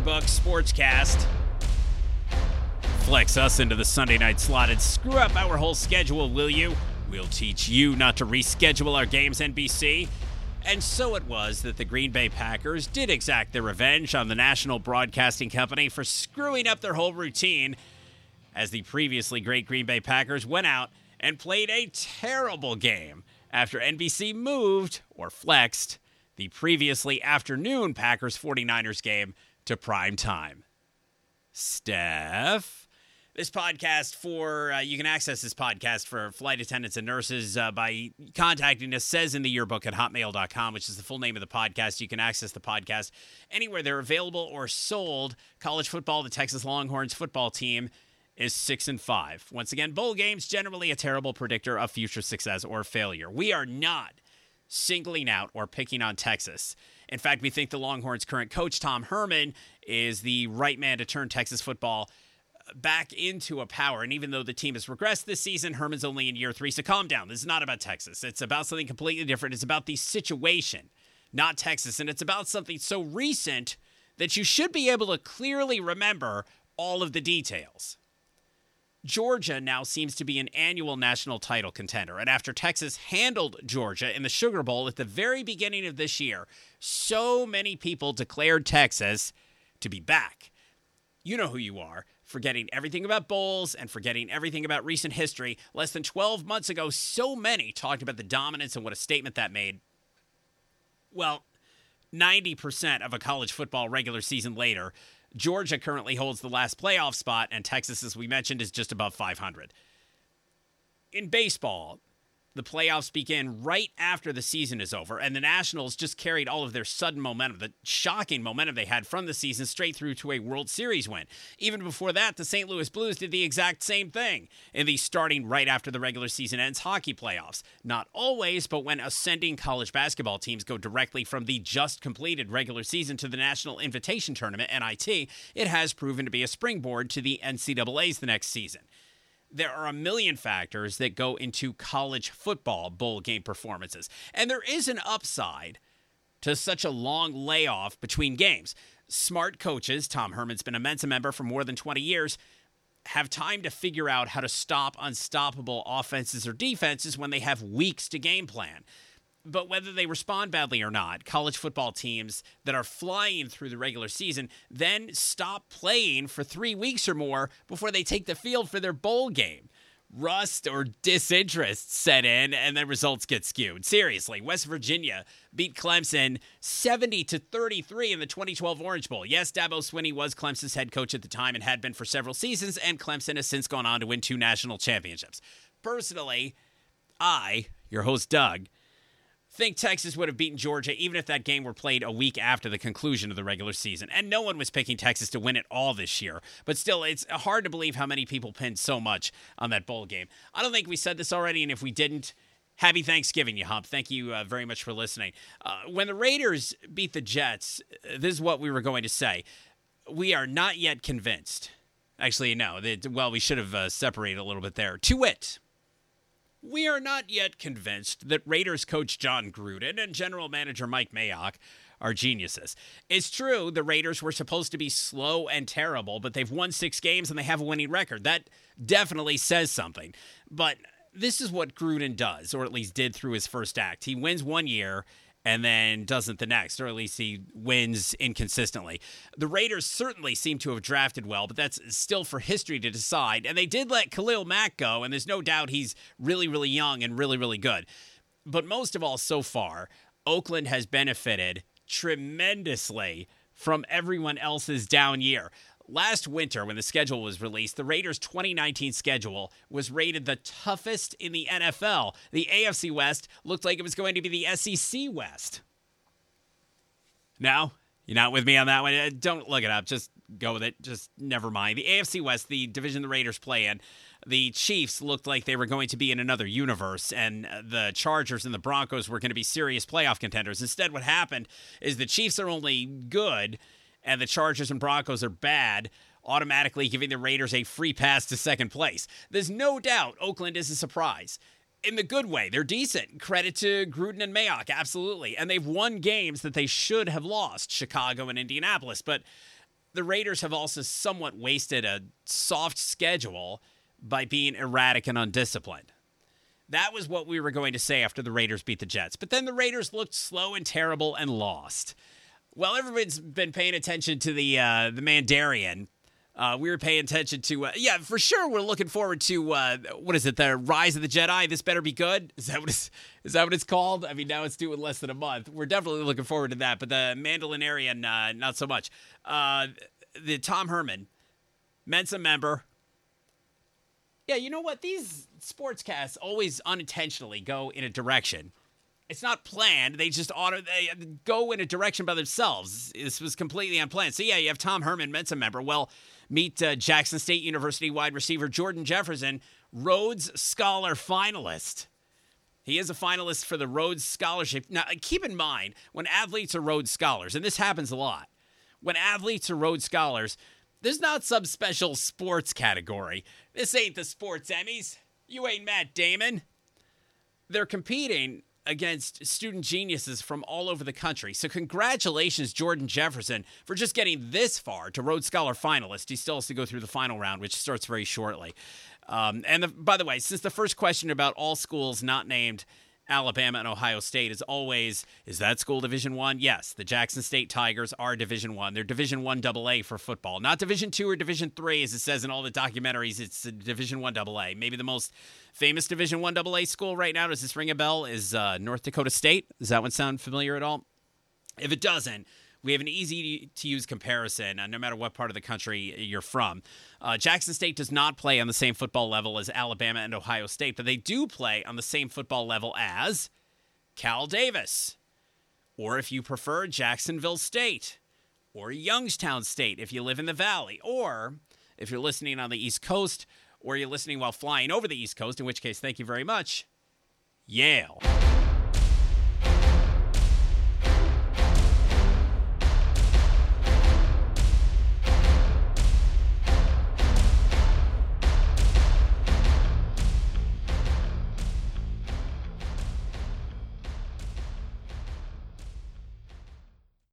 Sportscast. Flex us into the Sunday night slot and screw up our whole schedule, will you? We'll teach you not to reschedule our games, NBC. And so it was that the Green Bay Packers did exact their revenge on the National Broadcasting Company for screwing up their whole routine as the previously great Green Bay Packers went out and played a terrible game after NBC moved or flexed the previously afternoon Packers 49ers game to prime time. Steph. This podcast for, uh, you can access this podcast for flight attendants and nurses uh, by contacting us, says in the yearbook at hotmail.com, which is the full name of the podcast. You can access the podcast anywhere they're available or sold. College football, the Texas Longhorns football team is six and five. Once again, bowl games generally a terrible predictor of future success or failure. We are not singling out or picking on Texas. In fact, we think the Longhorns' current coach, Tom Herman, is the right man to turn Texas football back into a power. And even though the team has regressed this season, Herman's only in year three. So calm down. This is not about Texas. It's about something completely different. It's about the situation, not Texas. And it's about something so recent that you should be able to clearly remember all of the details. Georgia now seems to be an annual national title contender. And after Texas handled Georgia in the Sugar Bowl at the very beginning of this year, so many people declared Texas to be back. You know who you are forgetting everything about bowls and forgetting everything about recent history. Less than 12 months ago, so many talked about the dominance and what a statement that made. Well, 90% of a college football regular season later, Georgia currently holds the last playoff spot, and Texas, as we mentioned, is just above 500. In baseball, the playoffs begin right after the season is over, and the Nationals just carried all of their sudden momentum, the shocking momentum they had from the season, straight through to a World Series win. Even before that, the St. Louis Blues did the exact same thing in the starting right after the regular season ends hockey playoffs. Not always, but when ascending college basketball teams go directly from the just completed regular season to the National Invitation Tournament, NIT, it has proven to be a springboard to the NCAA's the next season there are a million factors that go into college football bowl game performances. And there is an upside to such a long layoff between games. Smart coaches, Tom Herman's been a Mensa member for more than 20 years, have time to figure out how to stop unstoppable offenses or defenses when they have weeks to game plan but whether they respond badly or not, college football teams that are flying through the regular season then stop playing for three weeks or more before they take the field for their bowl game. Rust or disinterest set in, and then results get skewed. Seriously, West Virginia beat Clemson 70 to 33 in the 2012 Orange Bowl. Yes, Dabo Swinney was Clemson's head coach at the time and had been for several seasons, and Clemson has since gone on to win two national championships. Personally, I, your host Doug, think Texas would have beaten Georgia even if that game were played a week after the conclusion of the regular season. And no one was picking Texas to win it all this year. But still, it's hard to believe how many people pinned so much on that bowl game. I don't think we said this already, and if we didn't, Happy Thanksgiving, you hump. Thank you uh, very much for listening. Uh, when the Raiders beat the Jets, uh, this is what we were going to say. We are not yet convinced. Actually, no. They, well, we should have uh, separated a little bit there. To wit, we are not yet convinced that Raiders coach Jon Gruden and general manager Mike Mayock are geniuses. It's true the Raiders were supposed to be slow and terrible, but they've won six games and they have a winning record. That definitely says something. But this is what Gruden does, or at least did through his first act. He wins one year and then doesn't the next, or at least he wins inconsistently. The Raiders certainly seem to have drafted well, but that's still for history to decide. And they did let Khalil Mack go, and there's no doubt he's really, really young and really, really good. But most of all, so far, Oakland has benefited tremendously from everyone else's down year. Last winter, when the schedule was released, the Raiders' 2019 schedule was rated the toughest in the NFL. The AFC West looked like it was going to be the SEC West. Now, you're not with me on that one? Uh, don't look it up. Just go with it. Just never mind. The AFC West, the division the Raiders play in, the Chiefs looked like they were going to be in another universe, and uh, the Chargers and the Broncos were going to be serious playoff contenders. Instead, what happened is the Chiefs are only good and the Chargers and Broncos are bad, automatically giving the Raiders a free pass to second place. There's no doubt Oakland is a surprise. In the good way, they're decent. Credit to Gruden and Mayock, absolutely. And they've won games that they should have lost, Chicago and Indianapolis. But the Raiders have also somewhat wasted a soft schedule by being erratic and undisciplined. That was what we were going to say after the Raiders beat the Jets. But then the Raiders looked slow and terrible and lost. Well, everybody's been paying attention to the uh, the Mandarin. Uh, we were paying attention to, uh, yeah, for sure. We're looking forward to uh, what is it? The Rise of the Jedi. This better be good. Is that what it's is that what it's called? I mean, now it's due in less than a month. We're definitely looking forward to that. But the Mandalorian, uh, not so much. Uh, the Tom Herman, Mensa member. Yeah, you know what? These sportscasts always unintentionally go in a direction. It's not planned. They just auto they go in a direction by themselves. This was completely unplanned. So yeah, you have Tom Herman, Mensa member. Well, meet uh, Jackson State University wide receiver Jordan Jefferson, Rhodes Scholar finalist. He is a finalist for the Rhodes Scholarship. Now, keep in mind, when athletes are Rhodes Scholars, and this happens a lot, when athletes are Rhodes Scholars, there's not some special sports category. This ain't the sports Emmys. You ain't Matt Damon. They're competing against student geniuses from all over the country. So, congratulations, Jordan Jefferson, for just getting this far to Rhodes Scholar finalist. He still has to go through the final round, which starts very shortly. Um, and the, by the way, since the first question about all schools not named Alabama and Ohio State is always is that school Division One? Yes, the Jackson State Tigers are Division One. They're Division One Double A for football, not Division Two or Division Three, as it says in all the documentaries. It's Division One Double A. Maybe the most famous Division One Double A school right now. Does this ring a bell? Is uh, North Dakota State? Does that one sound familiar at all? If it doesn't, we have an easy to use comparison uh, no matter what part of the country you're from. Uh, Jackson State does not play on the same football level as Alabama and Ohio State, but they do play on the same football level as Cal Davis, or if you prefer, Jacksonville State, or Youngstown State if you live in the Valley, or if you're listening on the East Coast, or you're listening while flying over the East Coast, in which case, thank you very much, Yale.